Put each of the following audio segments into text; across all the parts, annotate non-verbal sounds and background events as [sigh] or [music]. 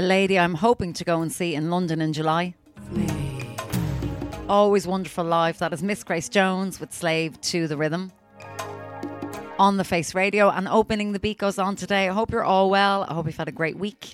A lady I'm hoping to go and see in London in July. Always wonderful live. That is Miss Grace Jones with Slave to the Rhythm on the Face Radio and opening the beat goes on today. I hope you're all well. I hope you've had a great week.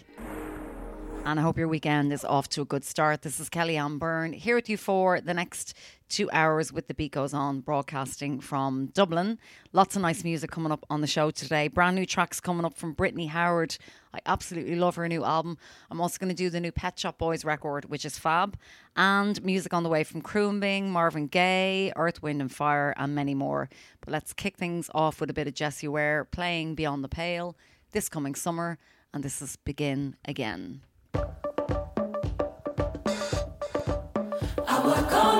And I hope your weekend is off to a good start. This is Kelly-Anne Byrne here with you for the next two hours with the beat goes on, broadcasting from Dublin. Lots of nice music coming up on the show today. Brand new tracks coming up from Brittany Howard. I absolutely love her new album. I'm also going to do the new Pet Shop Boys record, which is fab. And music on the way from Khruangbin, Marvin Gaye, Earth, Wind and Fire, and many more. But let's kick things off with a bit of Jessie Ware playing Beyond the Pale this coming summer. And this is Begin Again. Is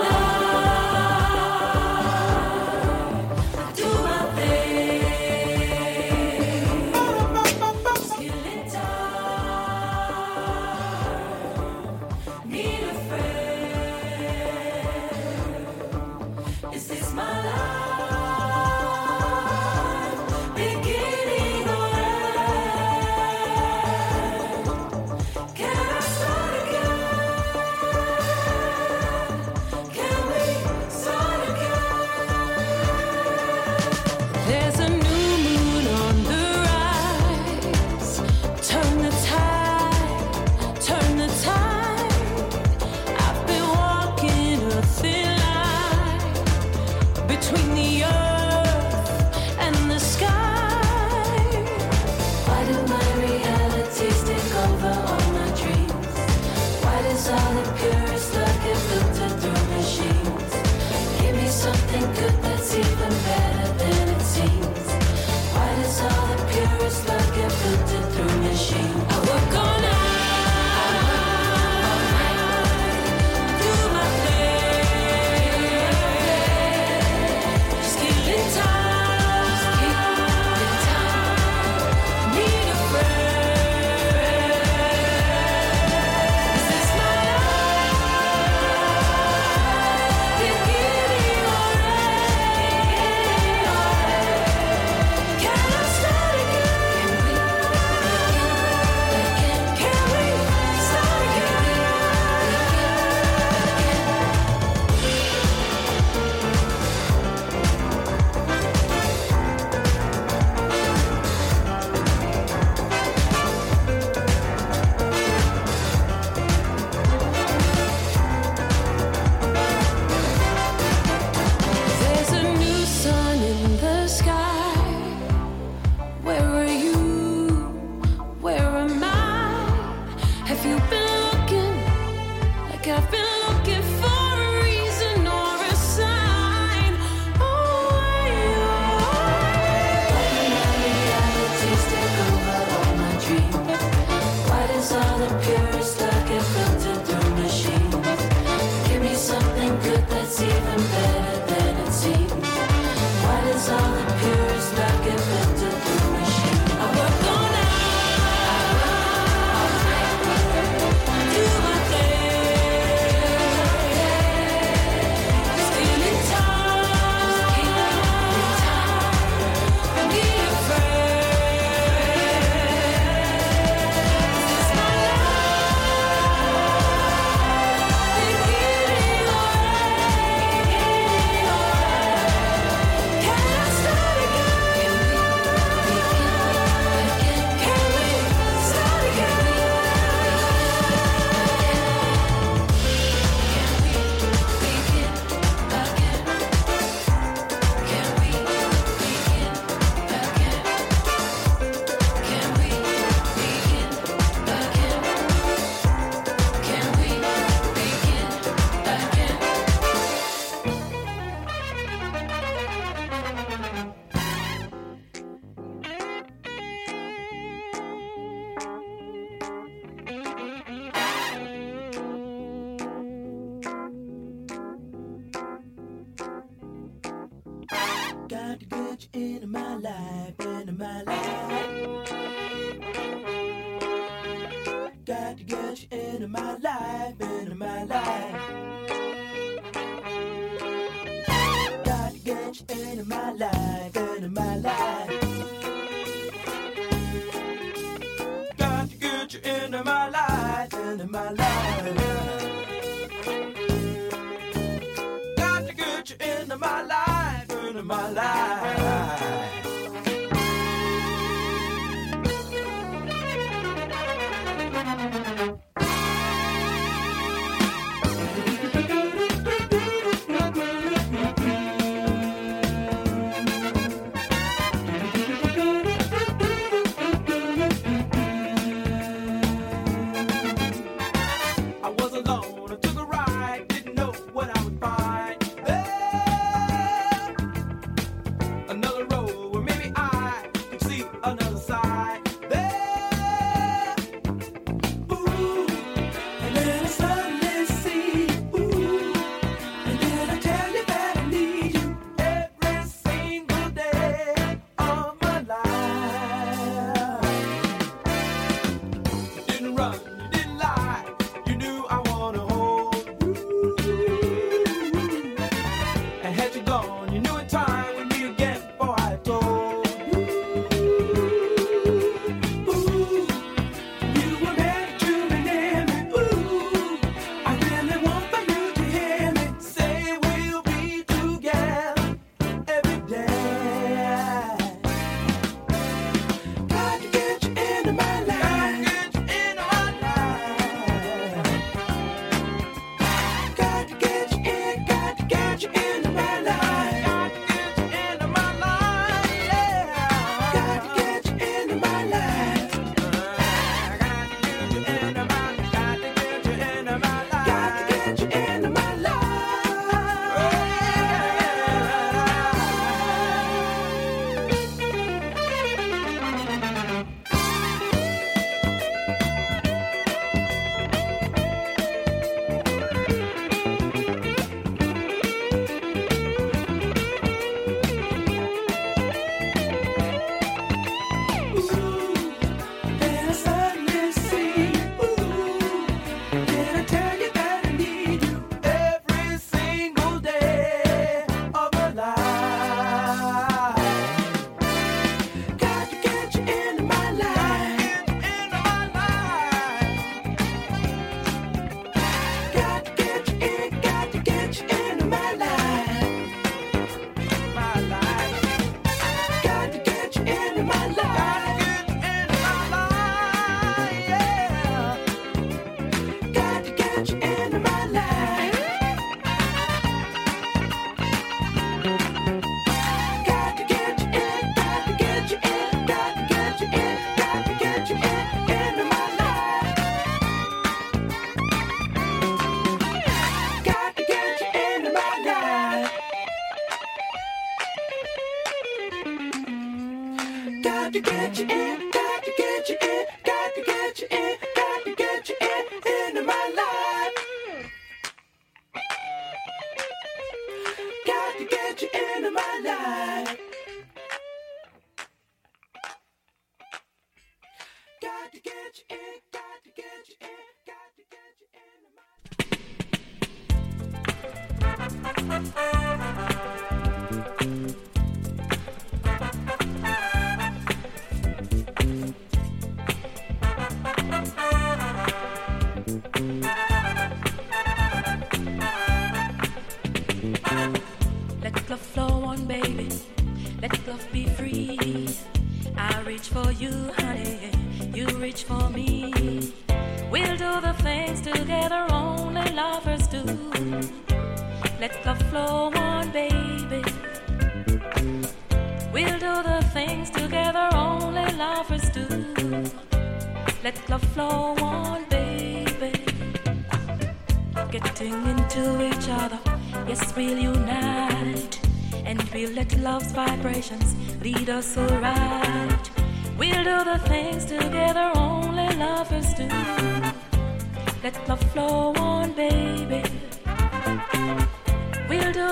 something good that's even better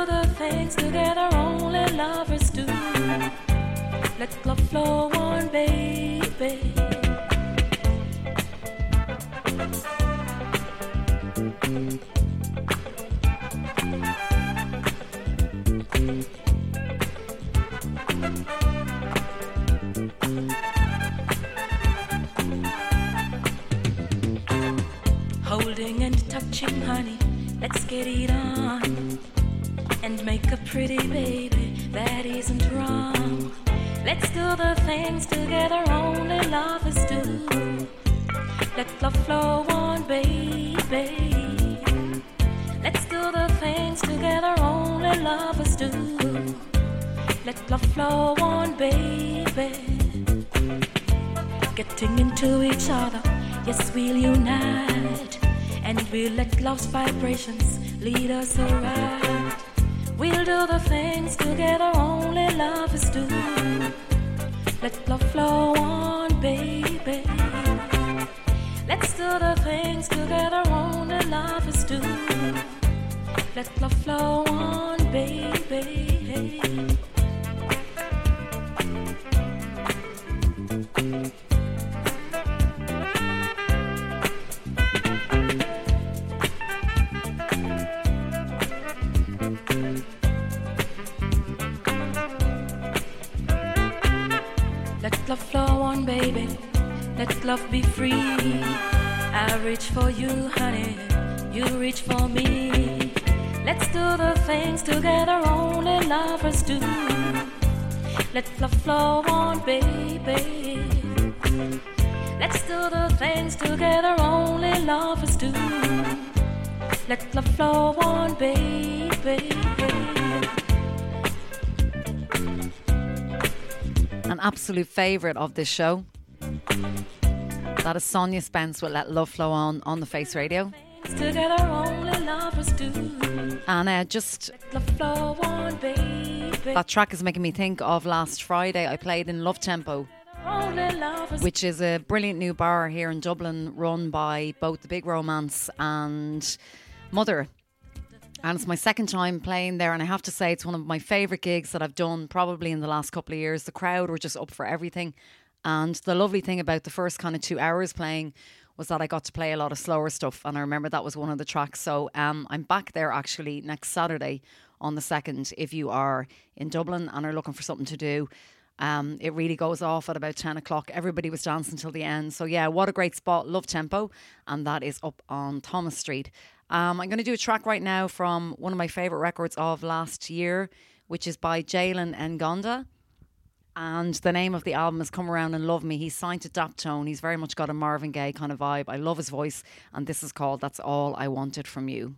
the things together only lovers do. Let love flow on, baby. Holding and touching, honey, let's get it on and make a pretty baby that isn't wrong. Let's do the things together only lovers do. Let love flow on, baby. Let's do the things together only lovers do. Let love flow on, baby. Getting into each other, yes, we'll unite. And we'll let love's vibrations lead us around. We'll do the things together only lovers do. Let love flow on, baby. Let's do the things together only lovers do. Let love flow on, baby. Let love flow on, baby. Let's do the things together only lovers do. Let love flow on, baby. An absolute favourite of this show. That is Sonia Spence with Let Love Flow On on the Face Radio. Together only lovers do. And uh, just Let love flow on, that track is making me think of last Friday I played in Love Tempo, which is a brilliant new bar here in Dublin run by both The Big Romance and Mother. And it's my second time playing there, and I have to say it's one of my favourite gigs that I've done probably in the last couple of years. The crowd were just up for everything. And the lovely thing about the first kind of two hours playing was that I got to play a lot of slower stuff, and I remember that was one of the tracks. So um, I'm back there actually next Saturday on the second. If you are in Dublin and are looking for something to do, um, it really goes off at about 10 o'clock. Everybody was dancing till the end. So, yeah, what a great spot. Love Tempo. And that is up on Thomas Street. Um, I'm going to do a track right now from one of my favourite records of last year, which is by Jalen Ngonda. And the name of the album is Come Around and Love Me. He's signed to Daptone. He's very much got a Marvin Gaye kind of vibe. I love his voice. And this is called That's All I Wanted From You.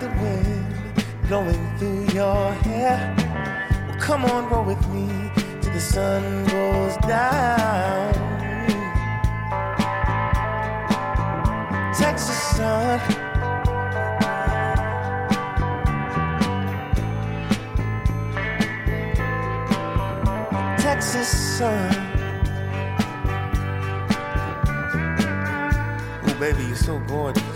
The wind blowing through your hair. Well, come on, roll with me till the sun goes down. Texas sun. Texas sun. Oh, baby, you're so gorgeous.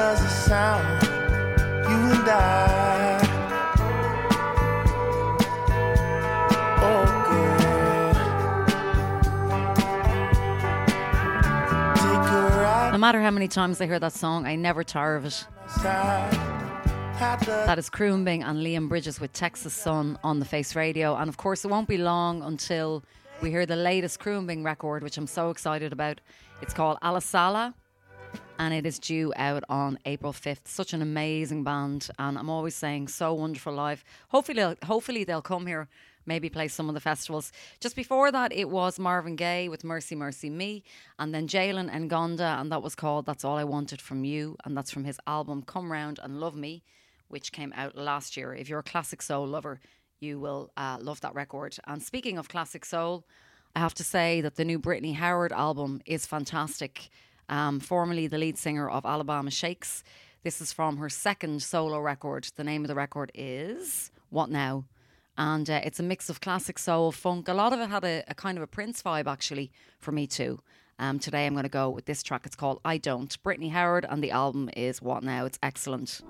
Does it sound? You and I. Oh, girl. Take a ride No matter how many times I hear that song, I never tire of it. side. How does That is Khruangbin and Leon Bridges with Texas Sun on the Face Radio. And of course, it won't be long until we hear the latest Khruangbin record, which I'm so excited about. It's called A LA SALA and it is due out on April 5th. Such an amazing band. And I'm always saying, so wonderful live. Hopefully, hopefully they'll come here. Maybe play some of the festivals. Just before that, it was Marvin Gaye with Mercy, Mercy Me, and then Jalen Ngonda, and that was called That's All I Wanted From You, and that's from his album Come Round and Love Me, which came out last year. If you're a classic soul lover, you will uh, love that record. And speaking of classic soul, I have to say that the new Brittany Howard album is fantastic. Um, formerly the lead singer of Alabama Shakes. This is from her second solo record. The name of the record is What Now? And uh, it's a mix of classic soul, funk. A lot of it had a, a kind of a Prince vibe, actually, for me too. Um, today I'm going to go with this track. It's called I Don't. Brittany Howard, and the album is What Now? It's excellent.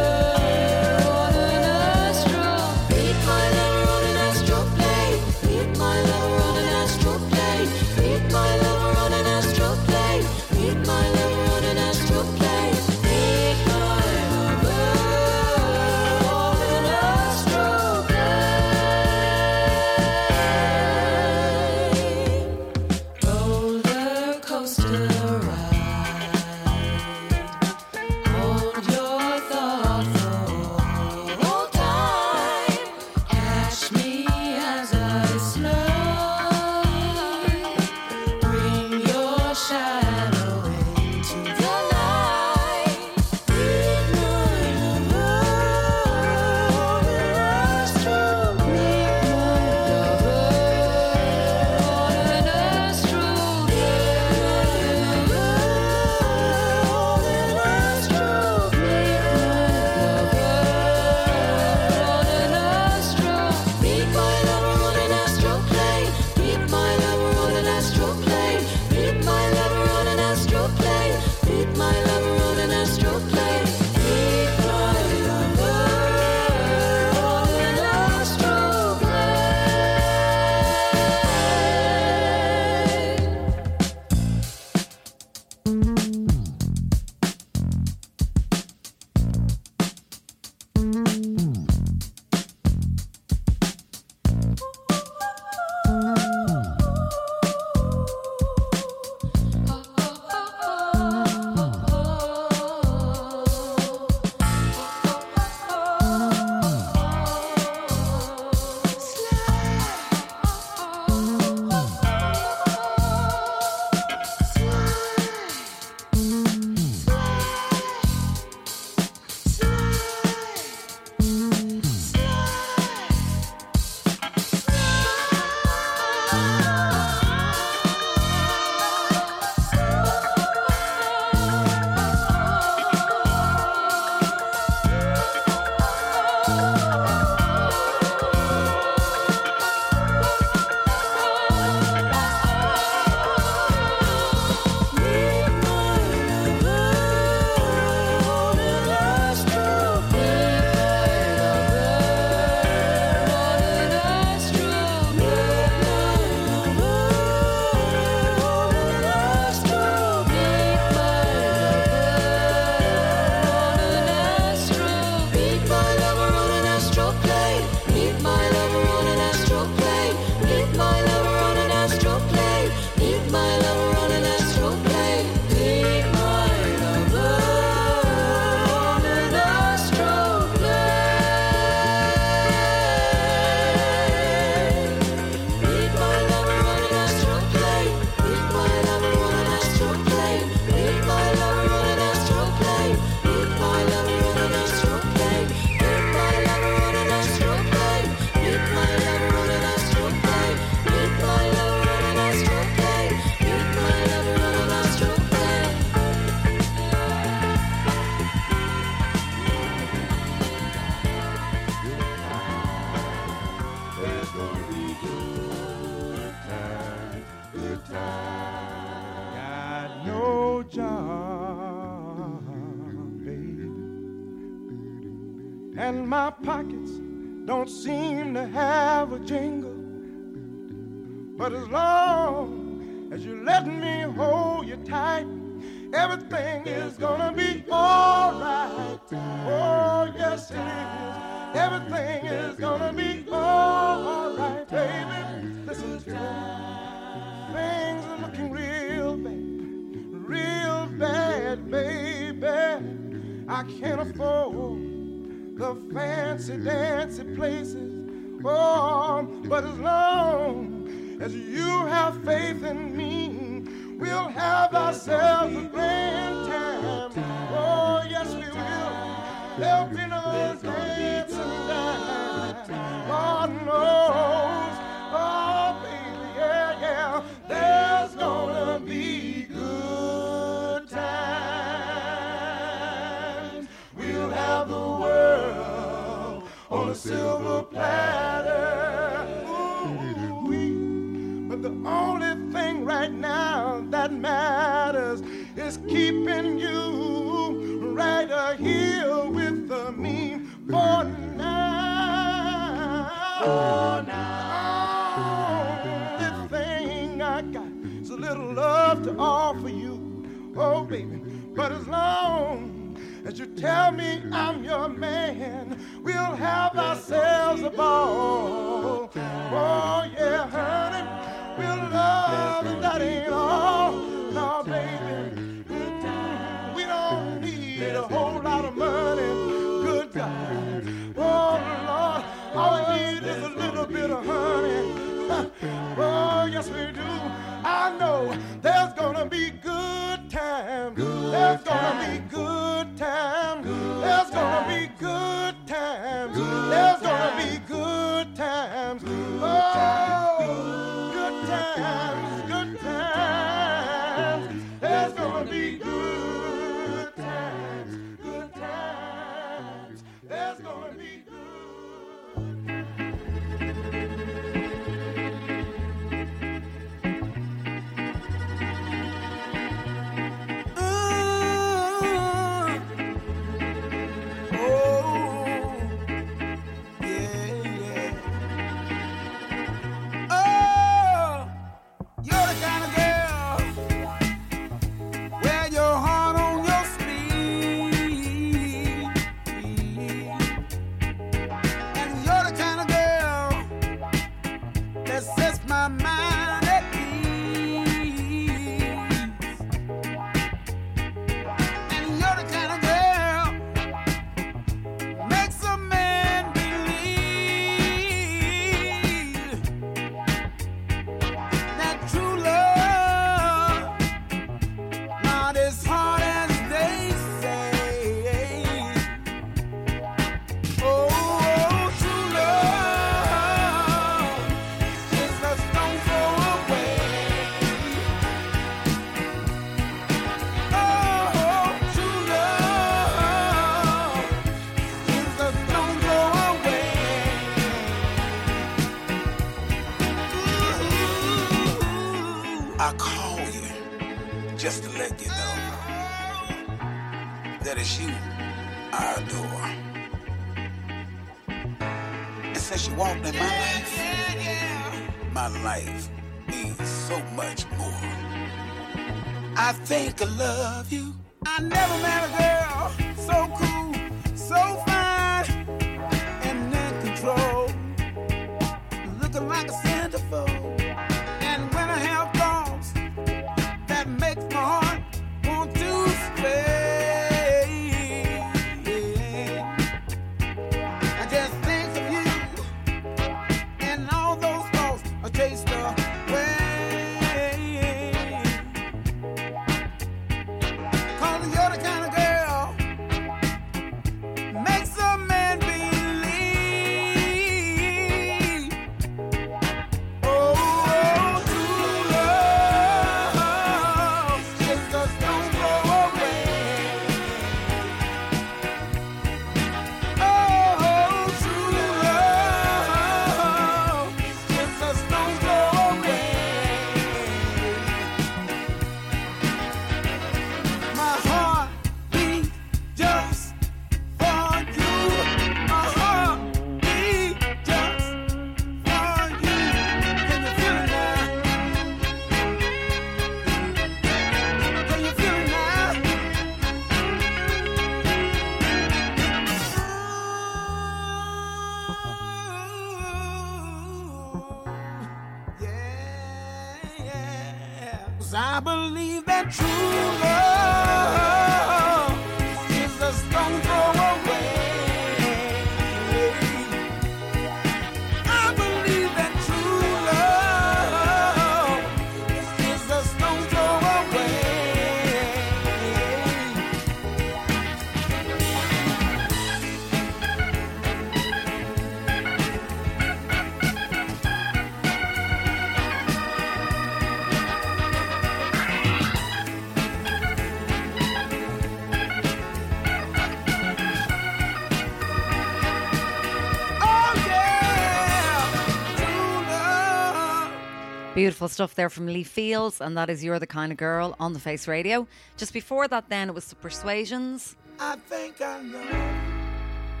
Beautiful stuff there from Lee Fields, and that is You're the Kind of Girl on the Face Radio. Just before that, then, it was the Persuasions I think I know.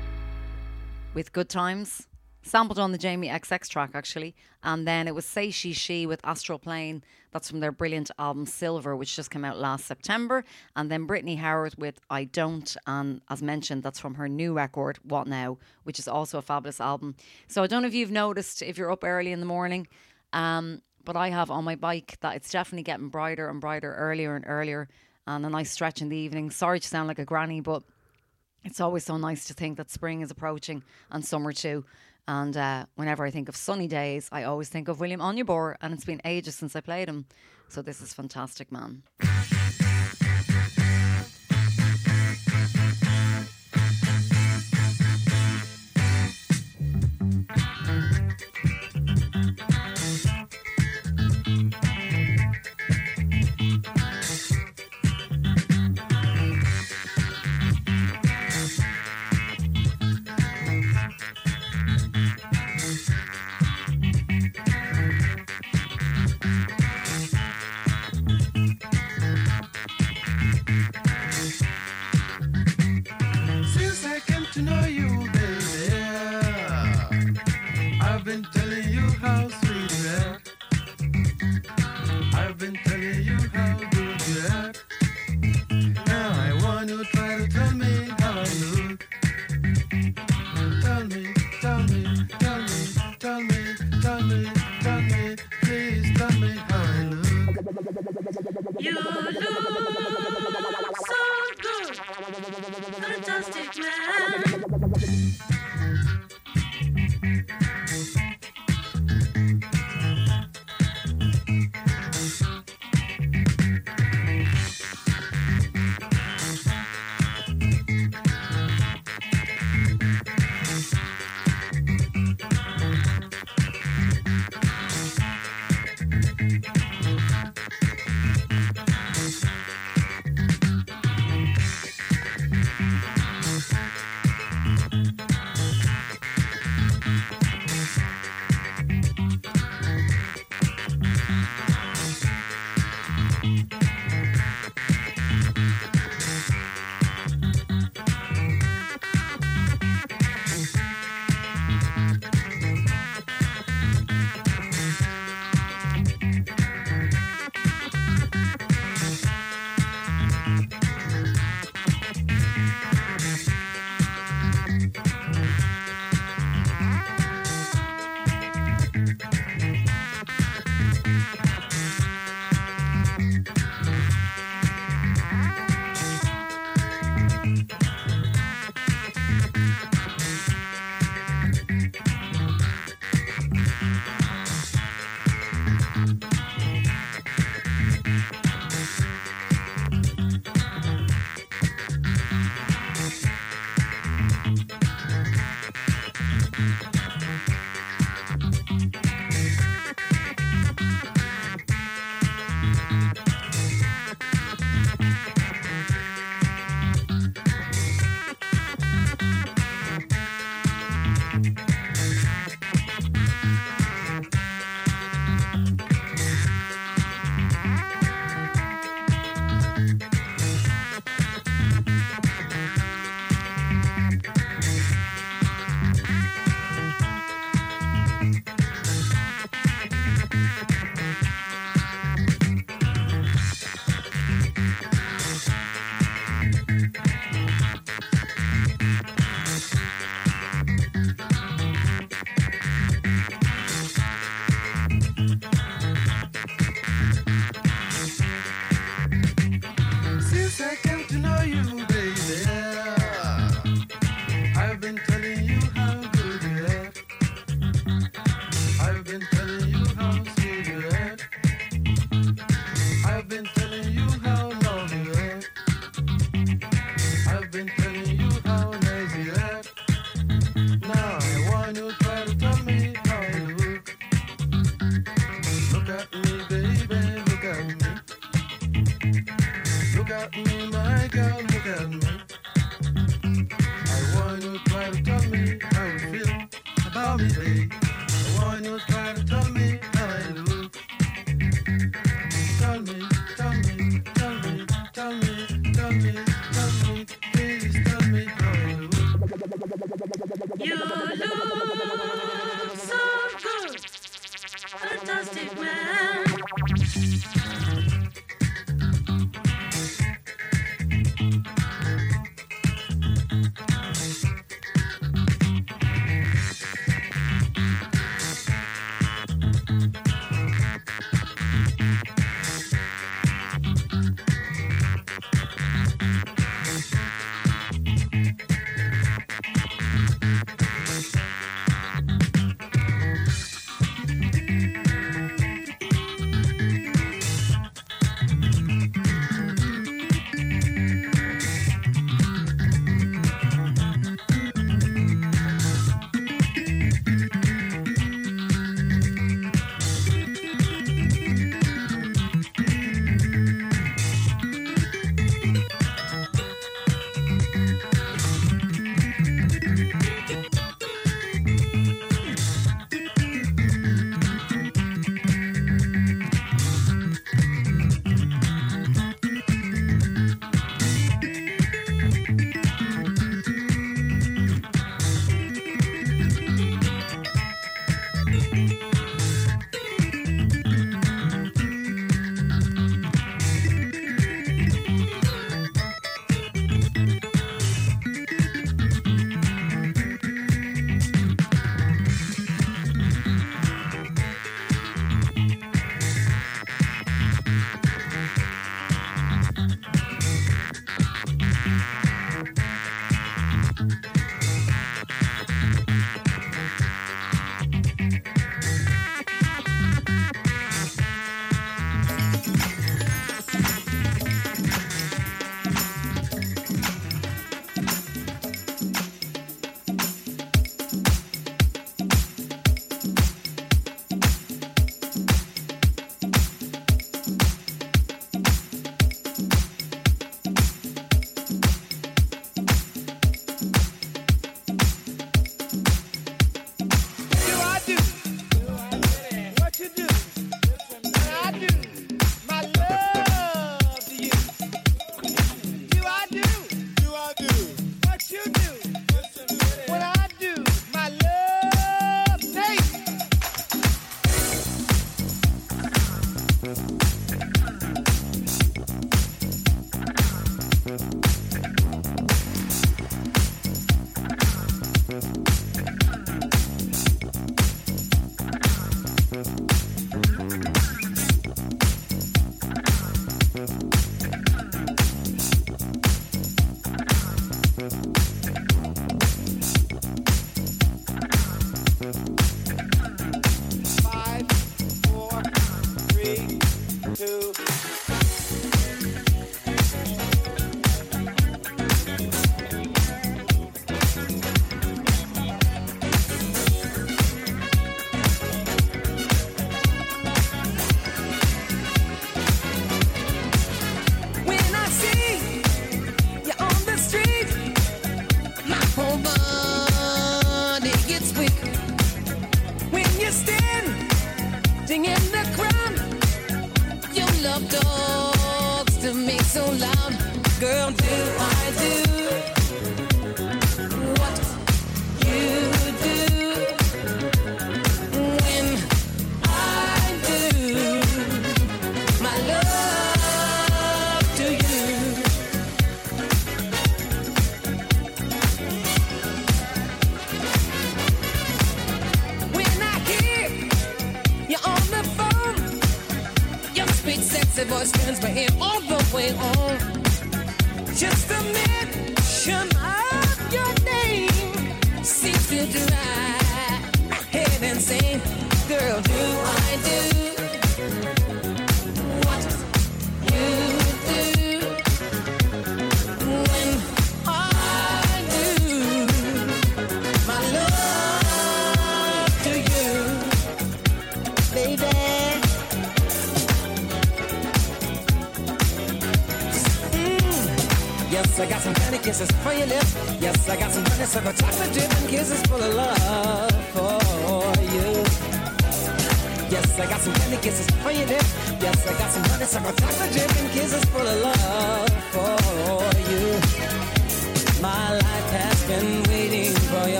with Good Times, sampled on the Jamie XX track, actually. And then it was Say She She with Astral Plane. That's from their brilliant album Silver, which just came out last September. And then Brittany Howard with I Don't. And as mentioned, that's from her new record, What Now, which is also a fabulous album. So I don't know if you've noticed if you're up early in the morning. Um, but I have on my bike that it's definitely getting brighter and brighter earlier and earlier and a nice stretch in the evening. Sorry to sound like a granny, but it's always so nice to think that spring is approaching and summer too. And uh, whenever I think of sunny days, I always think of William Onyeabor, and it's been ages since I played him. So this is fantastic, man. [laughs] been telling you how sweet you act. I've been telling you how good you act. Now I want you to try to tell me how I look. Tell me, tell me, tell me, tell me, tell me, tell me, please tell me how I look. You look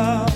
other.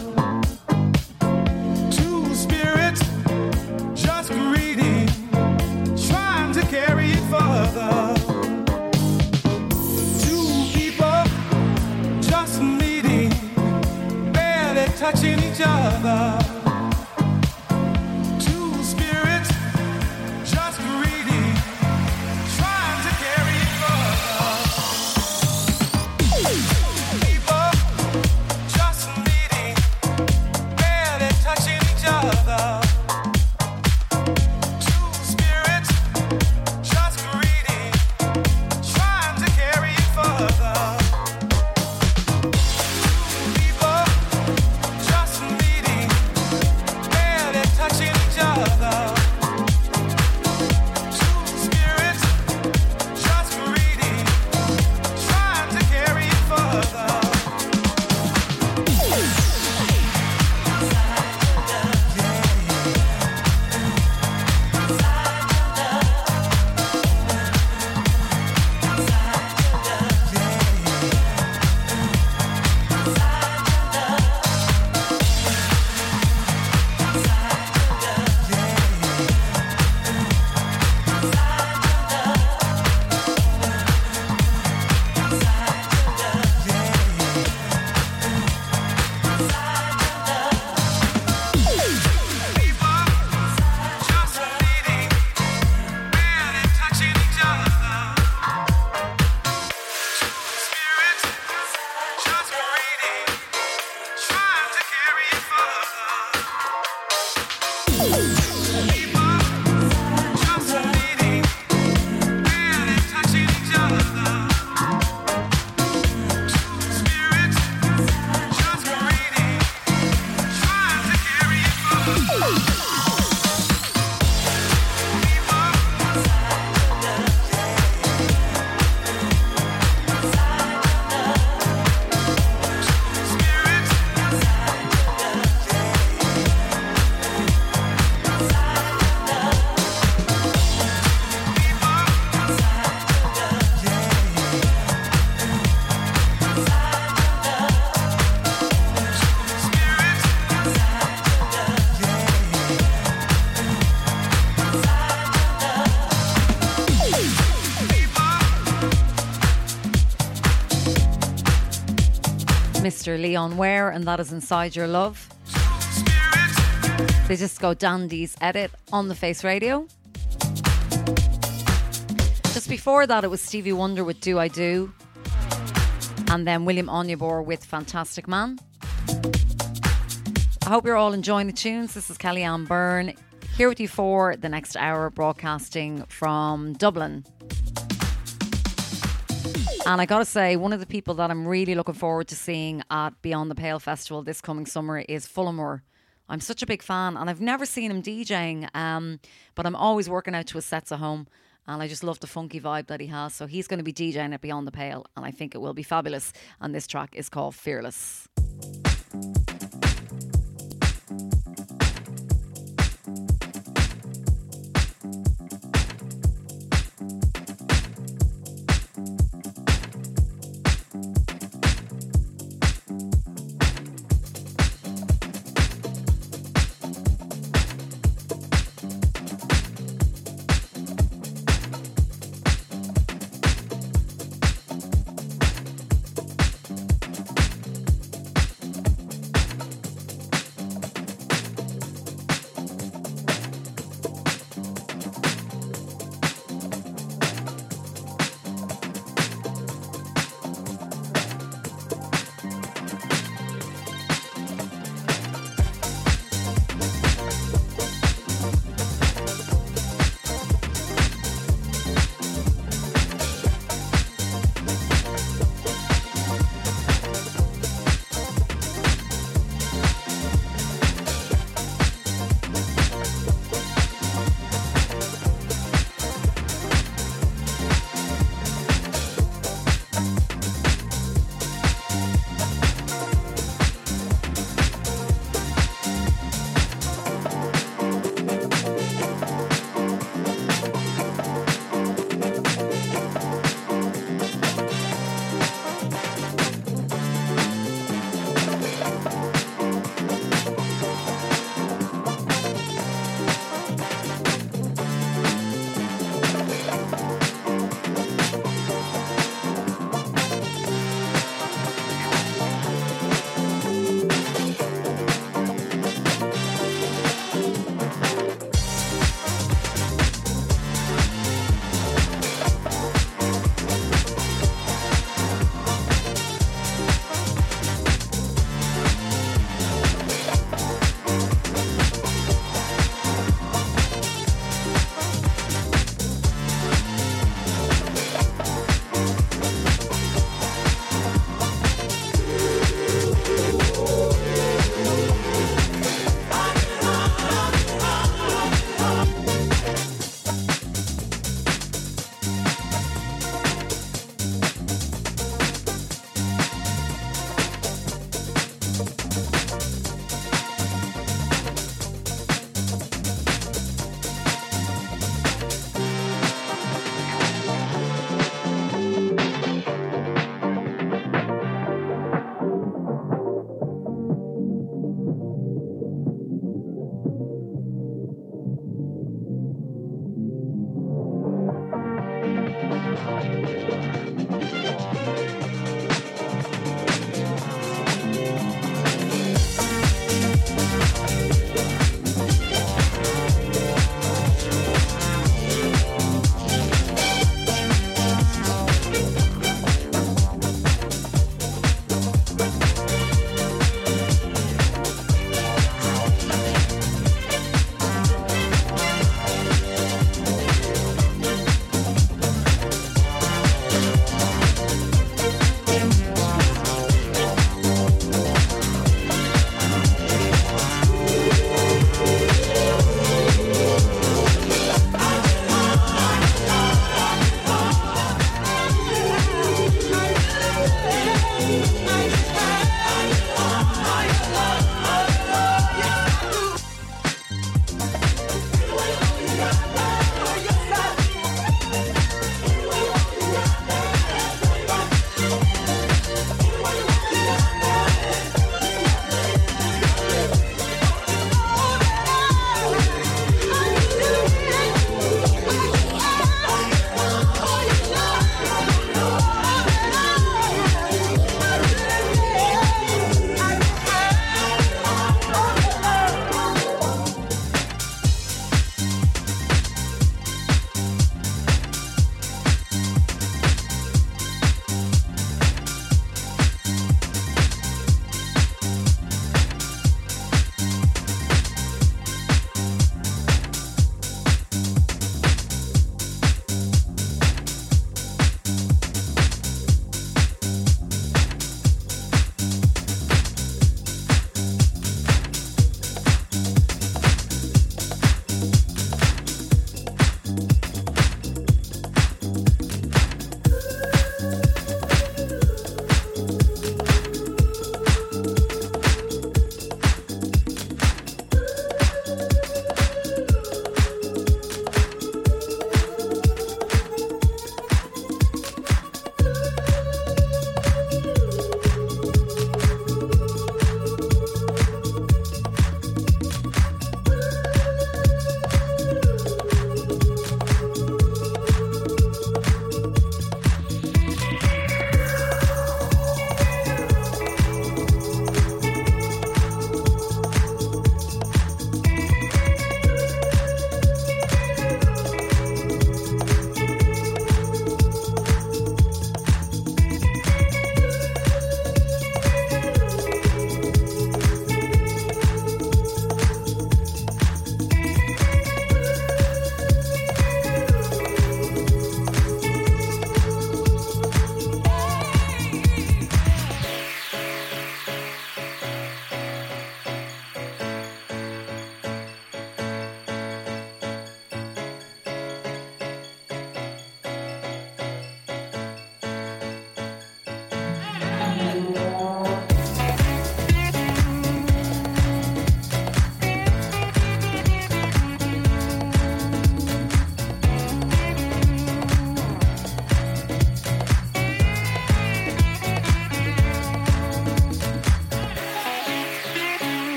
Mr. Leon Ware, and that is Inside Your Love. They just go Dandy's edit on the Face Radio. Just before that, it was Stevie Wonder with Do I Do, and then William Onyeabor with Fantastic Man. I hope you're all enjoying the tunes. This is Kelly-Anne Byrne here with you for the next hour, broadcasting from Dublin. [laughs] And I gotta say, one of the people that I'm really looking forward to seeing at Beyond the Pale Festival this coming summer is Folamour. I'm such a big fan, and I've never seen him DJing, um, but I'm always working out to his sets at home. And I just love the funky vibe that he has. So he's going to be DJing at Beyond the Pale, and I think it will be fabulous. And this track is called Fearless.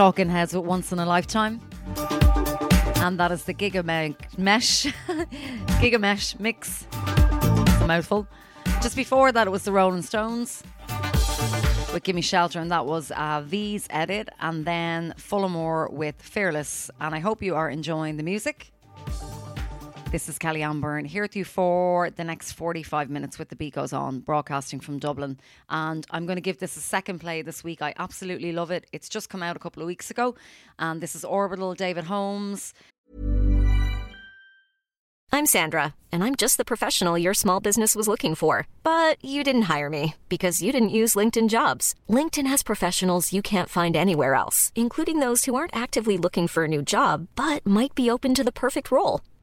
Talking Heads with Once in a Lifetime. And that is the Giga Me- Mesh, [laughs] Gigamesh mix. It's a mouthful. Just before that, it was the Rolling Stones with Gimme Shelter, and that was uh, V's edit. And then Folamour with Fearless. And I hope you are enjoying the music. This is Kelly-Anne Byrne here with you for the next 45 minutes with The Beat Goes On, broadcasting from Dublin. And I'm going to give this a second play this week. I absolutely love it. It's just come out a couple of weeks ago. And this is Orbital, David Holmes. I'm Sandra, and I'm just the professional your small business was looking for. But you didn't hire me because you didn't use LinkedIn jobs. LinkedIn has professionals you can't find anywhere else, including those who aren't actively looking for a new job but might be open to the perfect role,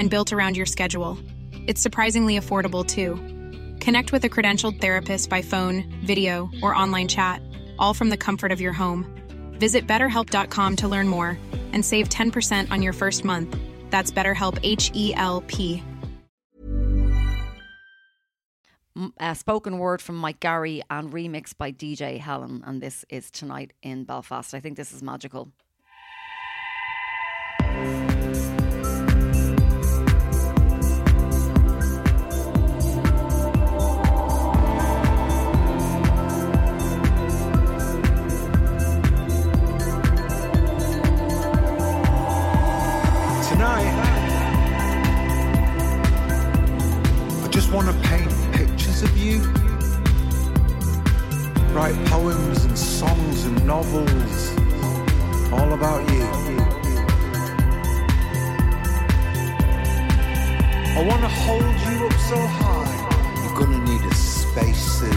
and built around your schedule. It's surprisingly affordable too. Connect with a credentialed therapist by phone, video, or online chat, all from the comfort of your home. Visit betterhelp.com to learn more and save 10% on your first month. That's BetterHelp H E L P. A uh, spoken word from Mike Garry and remixed by DJ Helen. And this is tonight in Belfast. I think this is magical. Write poems and songs and novels all about you. I want to hold you up so high, you're gonna need a spacesuit.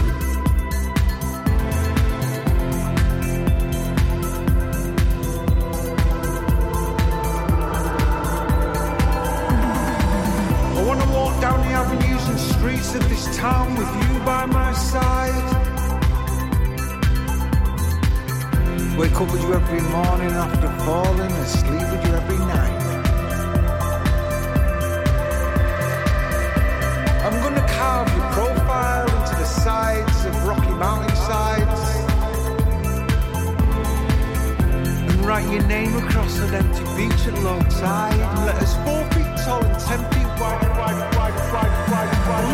I want to walk down the avenues and streets of this town with you by my side. Wake up with you every morning after falling asleep with you every night. I'm gonna carve your profile into the sides of rocky mountainsides and write your name across an empty beach at low tide. And let us four feet tall and ten feet wide.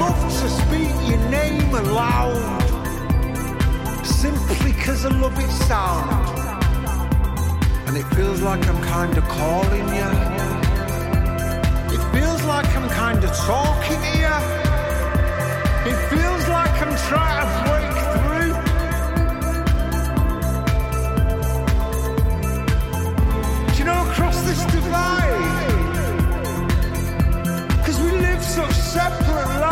Love to speak your name aloud, simply 'cause I love its sound. And it feels like I'm kinda calling you. It feels like I'm kinda talking to you. It feels like I'm trying to break through. Do you know across this divide? Cause we live such separate lives.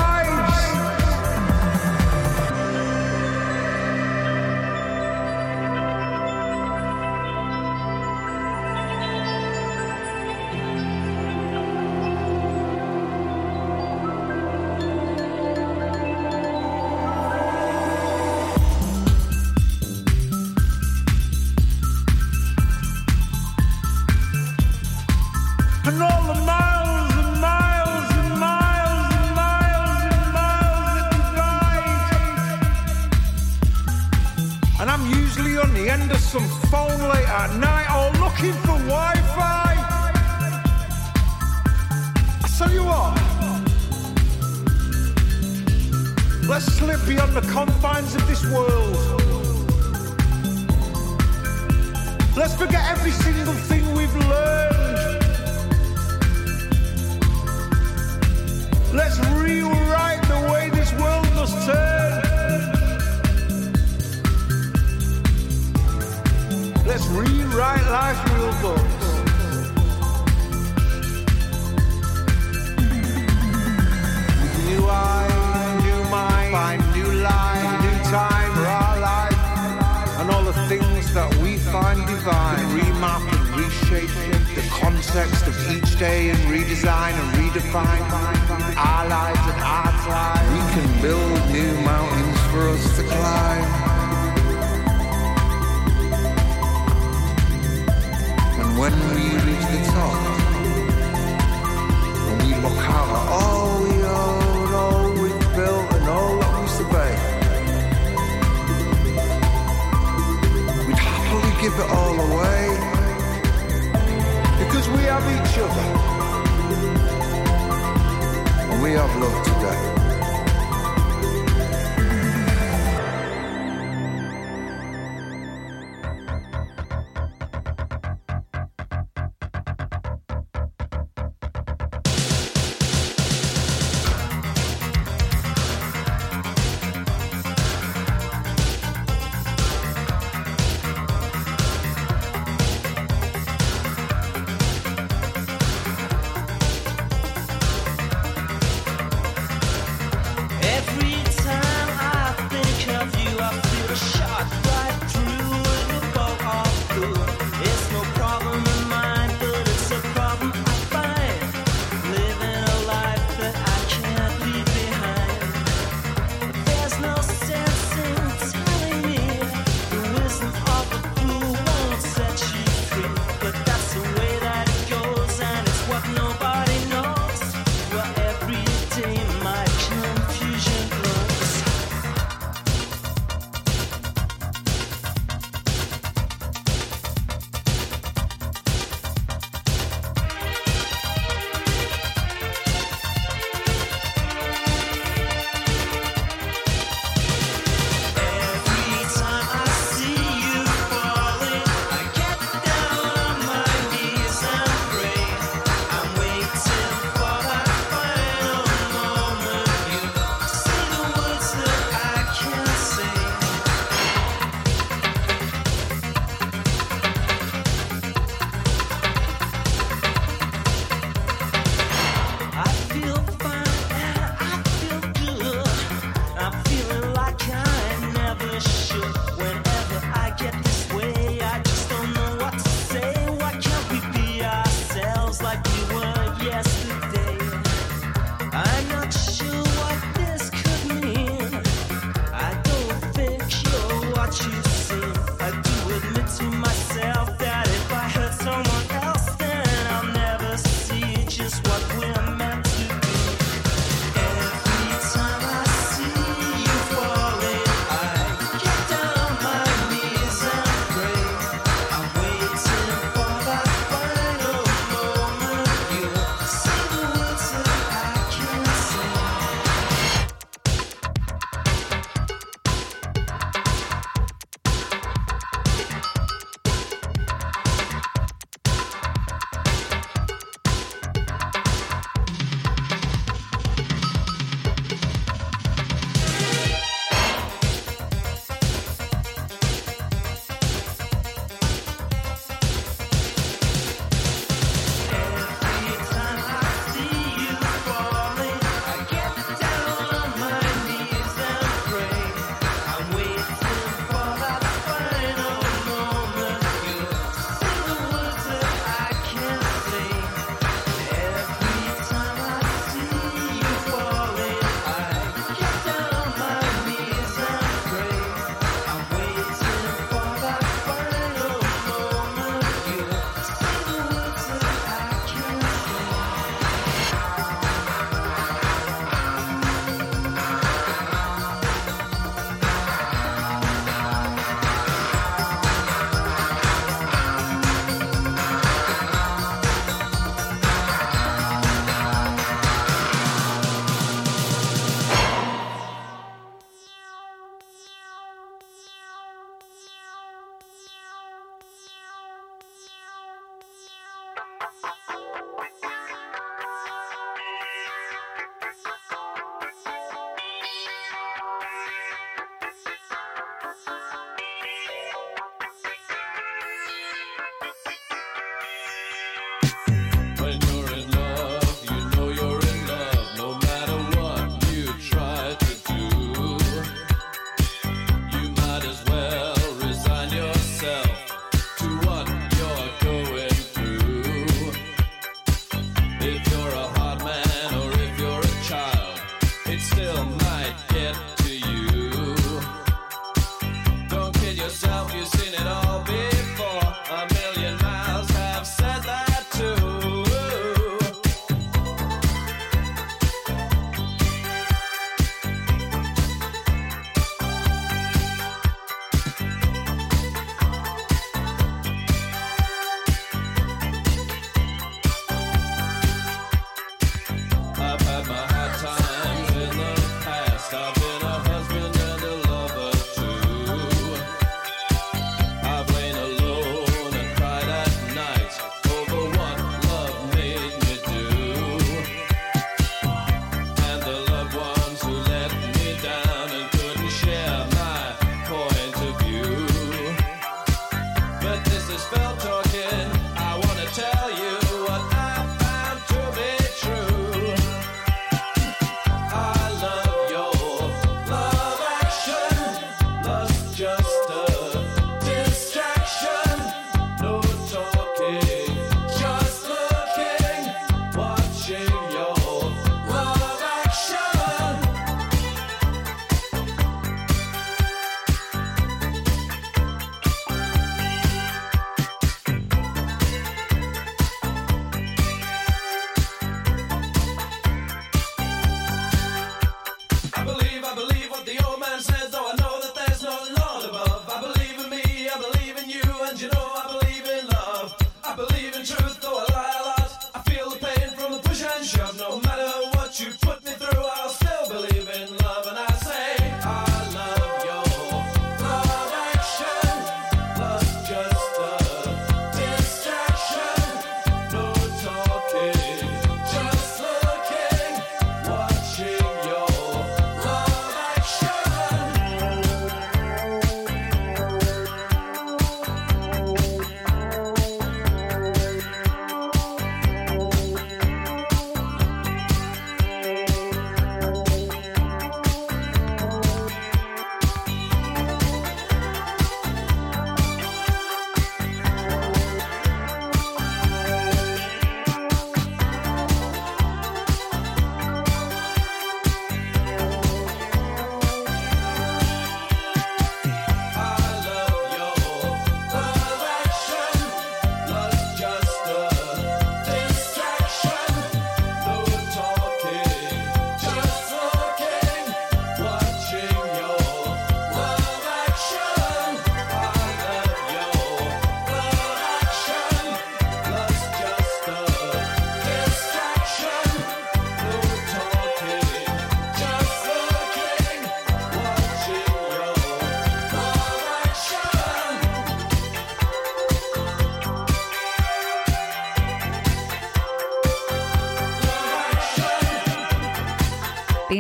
Context of each day and redesign and redefine our lives and our time. We can build new mountains for us to climb. And when we reach the top, and we look out at all we own, all we've built, and all that we survey, we'd happily give it all away we have each other. And we have love today.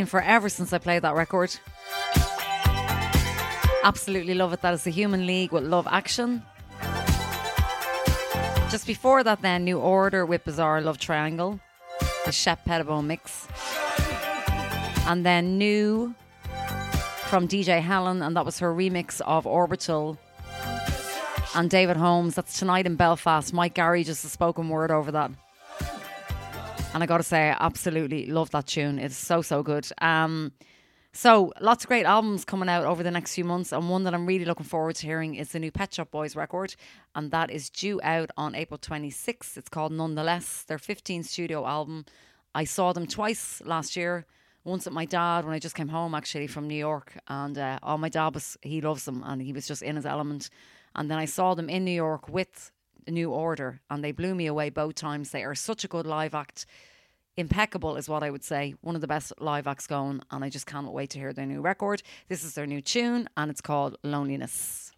Forever since I played that record. Absolutely love it. That is the Human League with Love Action. Just before that, then, New Order with Bizarre Love Triangle, the Shep Pettibone mix. And then New from DJ Helen, and that was her remix of Orbital and David Holmes. That's tonight in Belfast. Mike Garry just a spoken word over that. And I got to say, I absolutely love that tune. It's so, so good. Um, so, lots of great albums coming out over the next few months. And one that I'm really looking forward to hearing is the new Pet Shop Boys record. And that is due out on April 26th. It's called Nonetheless, their 15th studio album. I saw them twice last year. Once at my dad when I just came home actually from New York. And uh, oh, my dad was, he loves them and he was just in his element. And then I saw them in New York with New Order and they blew me away both times. They are such a good live act. Impeccable is what I would say. One of the best live acts going, and I just can't wait to hear their new record. This is their new tune, and it's called Loneliness.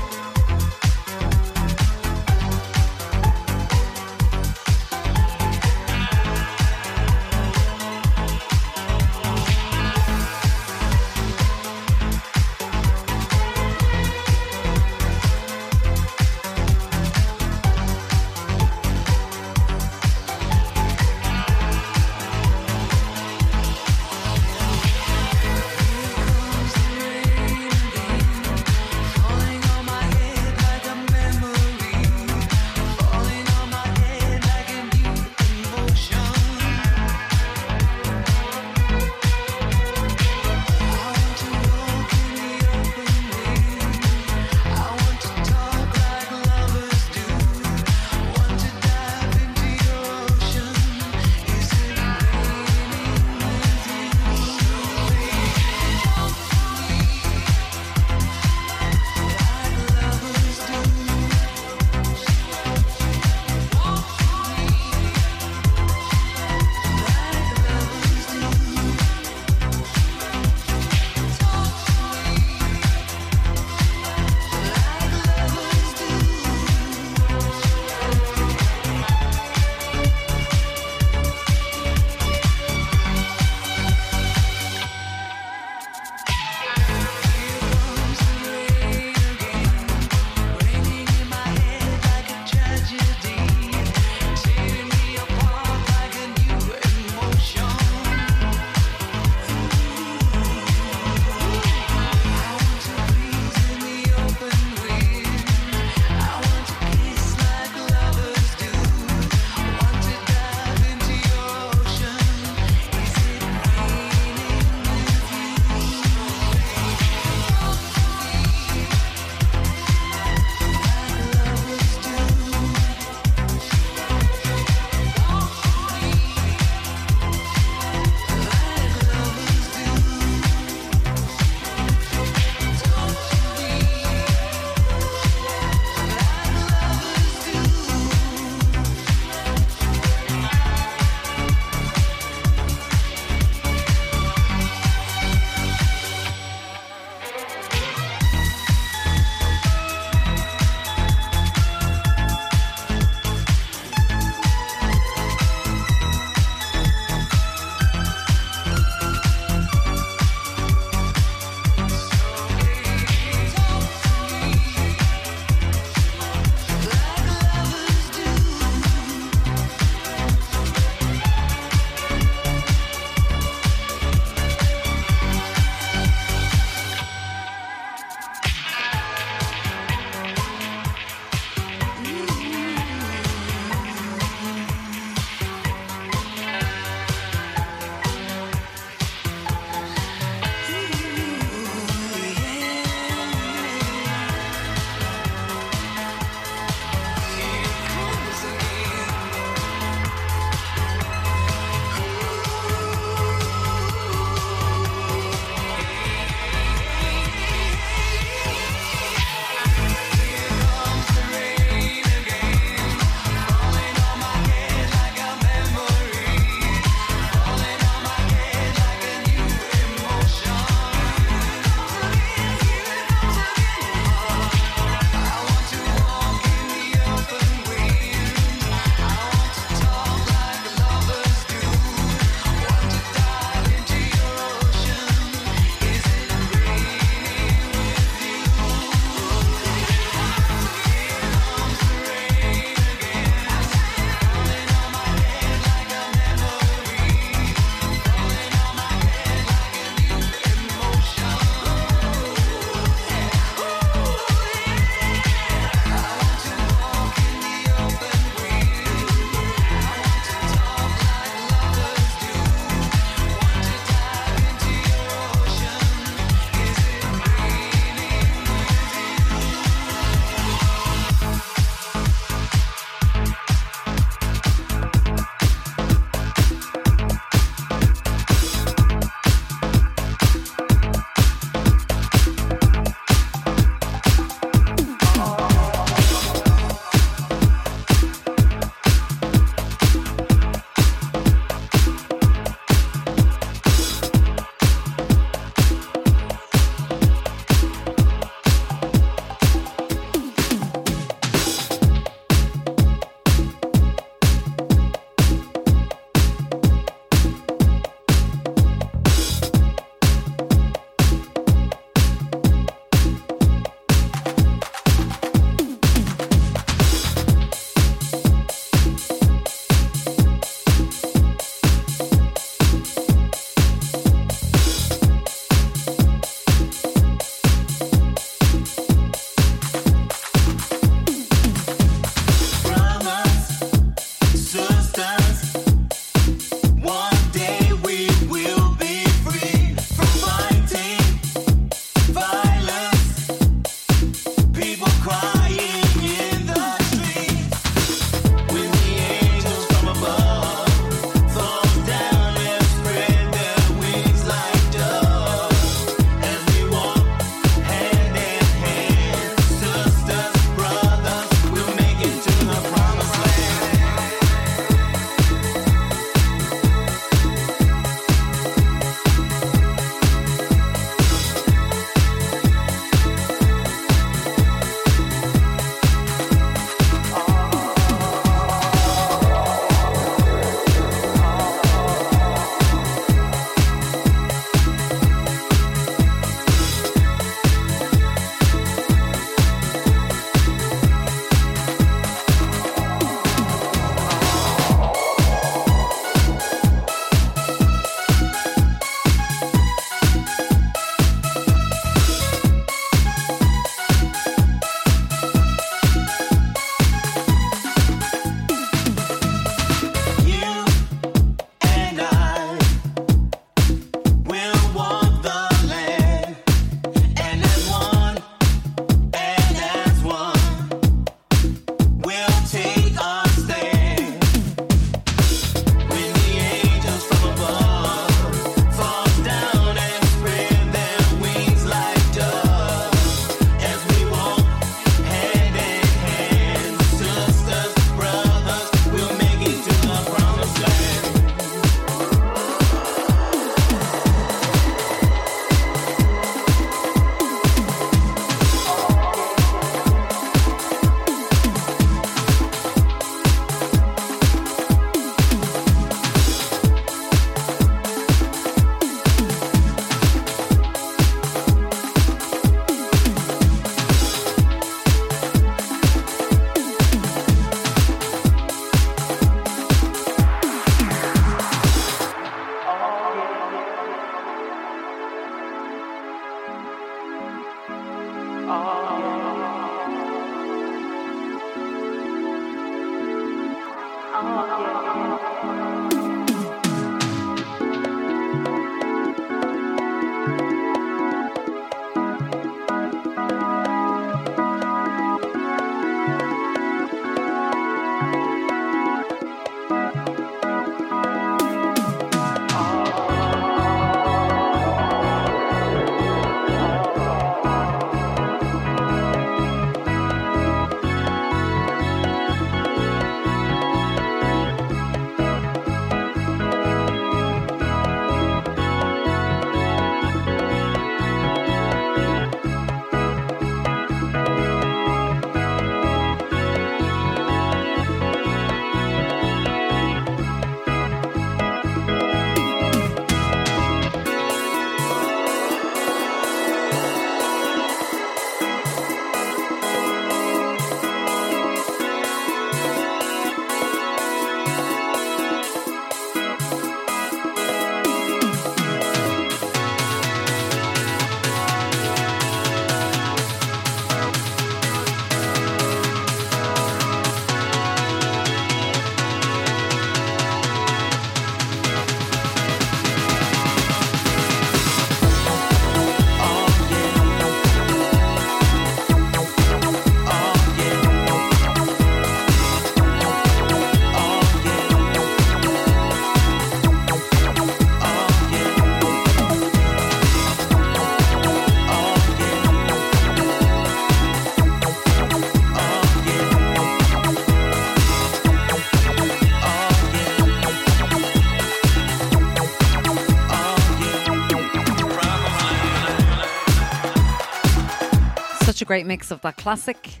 Great mix of that classic.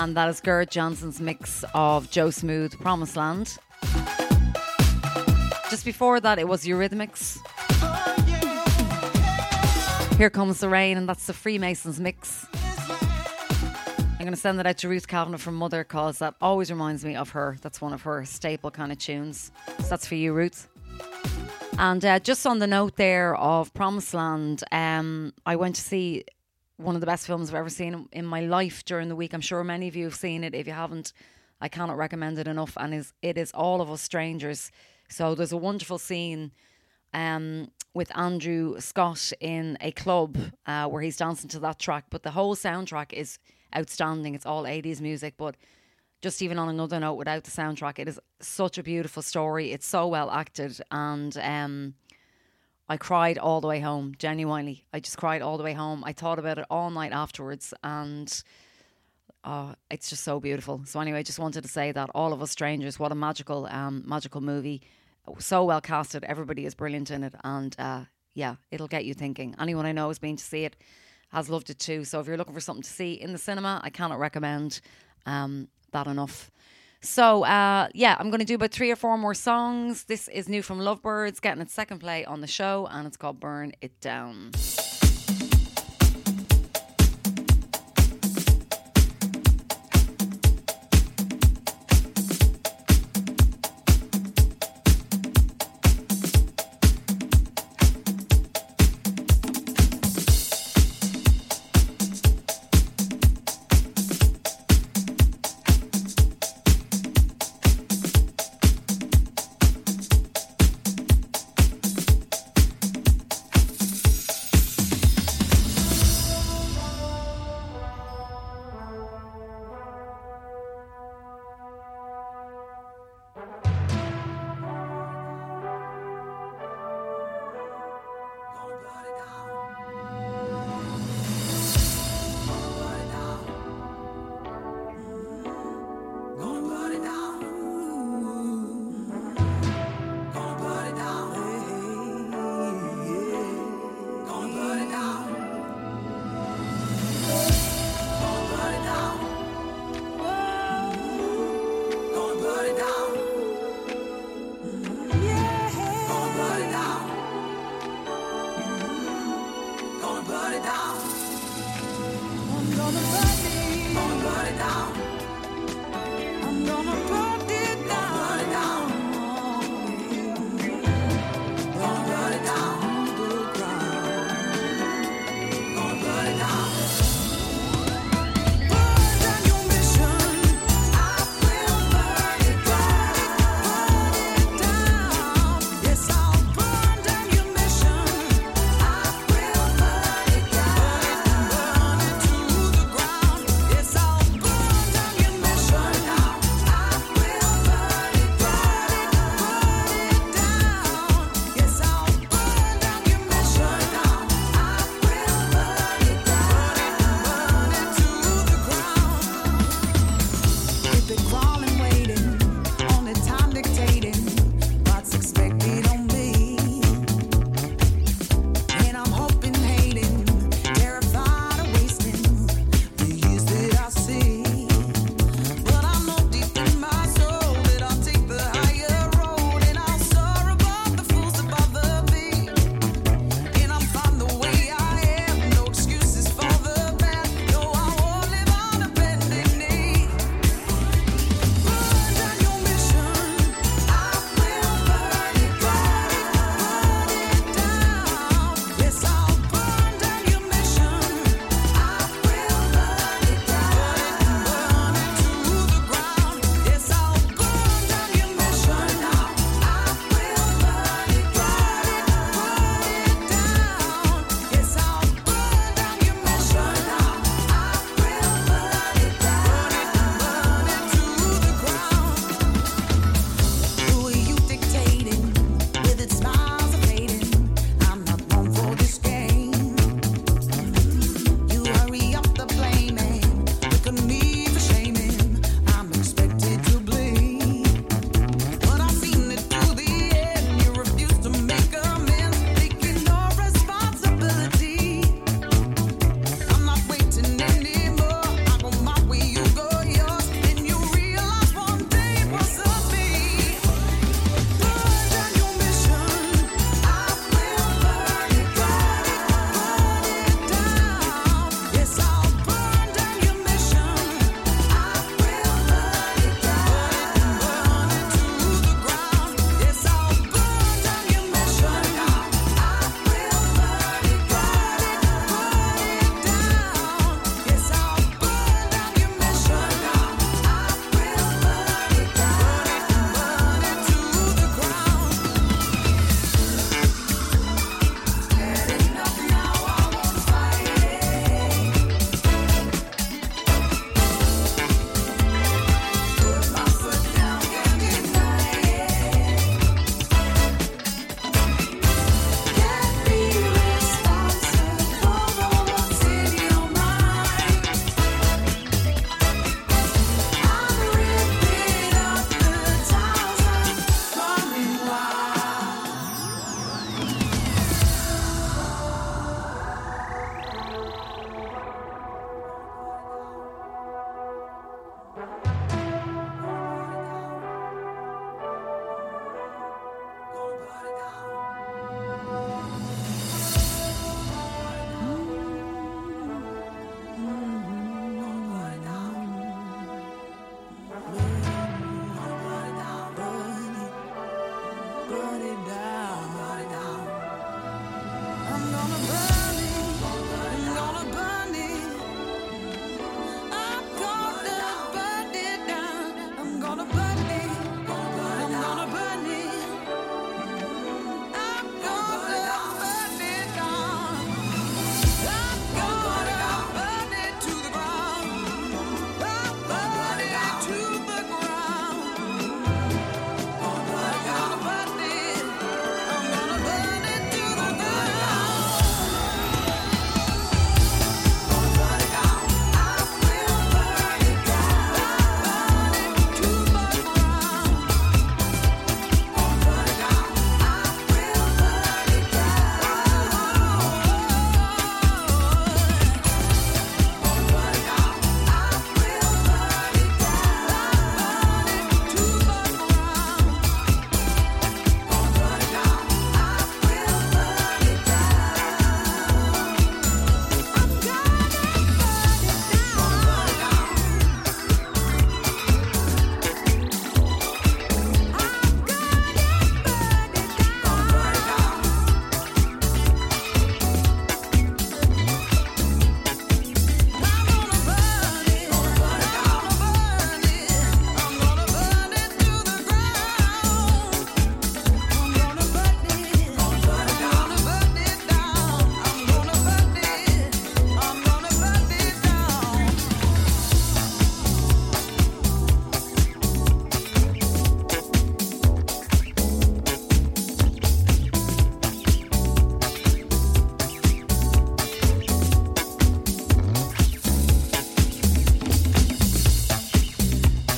And that is Gerd Janson's mix of Joe Smooth, Promised Land. Just before that, it was Eurythmics. Here Comes the Rain, and that's the Freemasons mix. I'm going to send that out to Ruth Kavanagh from Mother because that always reminds me of her. That's one of her staple kind of tunes. So that's for you, Ruth. And uh, just on the note there of Promised Land, um, I went to see one of the best films I've ever seen in my life during the week. I'm sure many of you have seen it. If you haven't, I cannot recommend it enough. And is it is All of Us Strangers. So there's a wonderful scene um, with Andrew Scott in a club uh, where he's dancing to that track. But the whole soundtrack is outstanding. It's all 80s music, but just even on another note, without the soundtrack, it is such a beautiful story. It's so well acted, and um, I cried all the way home. Genuinely, I just cried all the way home. I thought about it all night afterwards, and oh, it's just so beautiful. So anyway, I just wanted to say that all of us strangers, what a magical, um, magical movie. So well casted. Everybody is brilliant in it, and uh, yeah, it'll get you thinking. Anyone I know has been to see it has loved it too. So if you're looking for something to see in the cinema, I cannot recommend um, that enough. So uh, yeah, I'm going to do about three or four more songs. This is new from Lovebirds, getting its second play on the show, and it's called "Burn It Down."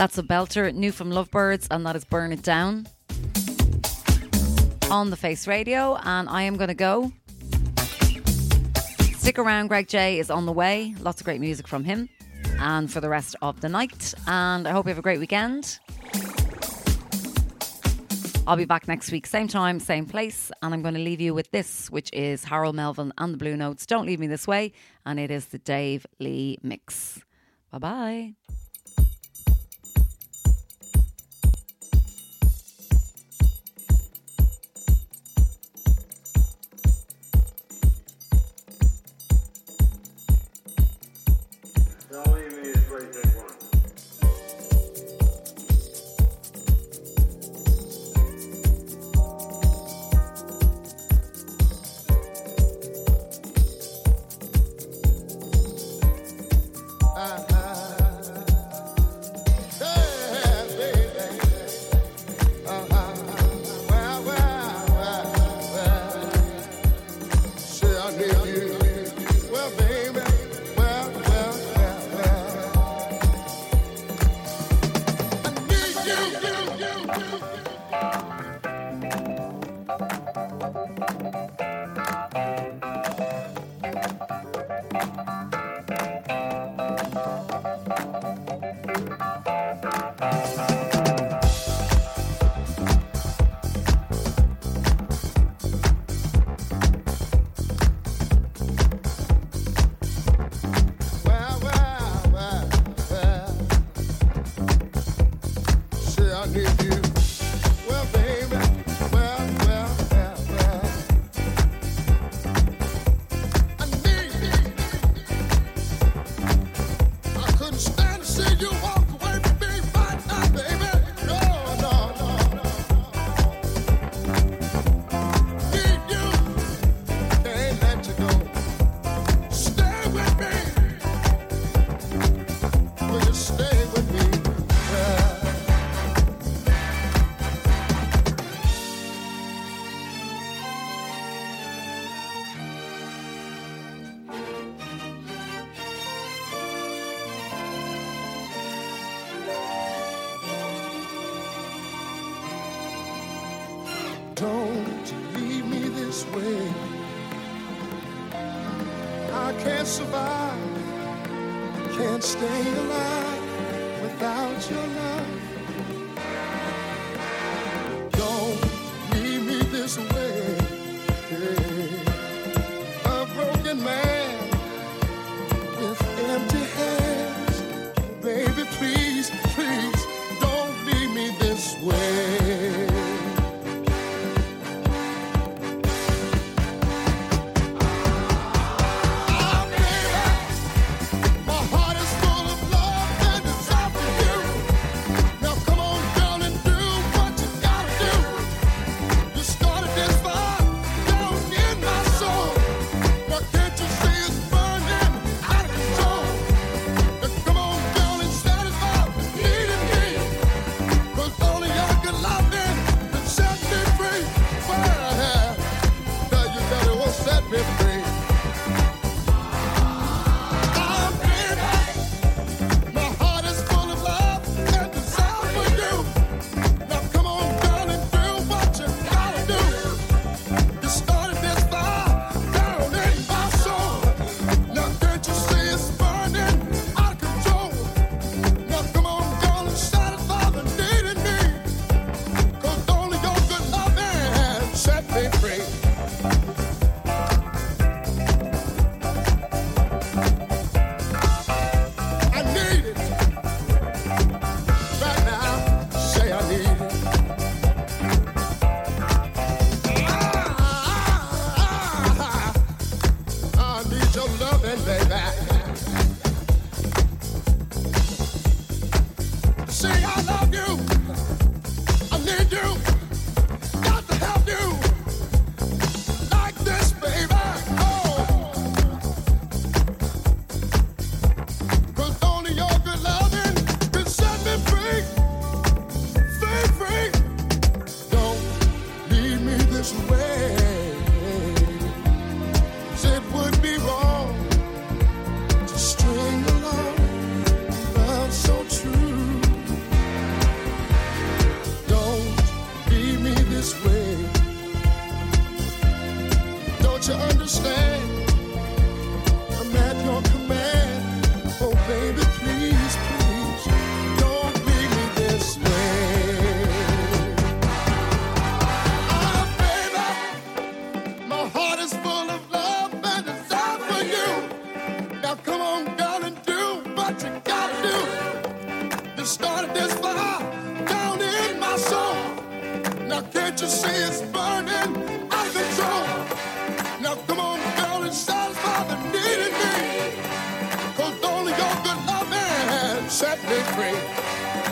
That's a belter, new from Lovebirds, and that is Burn It Down on the Face Radio. And I am going to go. Stick around, Greg J is on the way. Lots of great music from him and for the rest of the night. And I hope you have a great weekend. I'll be back next week, same time, same place. And I'm going to leave you with this, which is Harold Melvin and the Blue Notes. Don't leave me this way. And it is the Dave Lee mix. Bye bye. need you. Now can't you see it's burning out of control? Now come on, girl, and satisfy the need in me. Cause only your good loving set me free.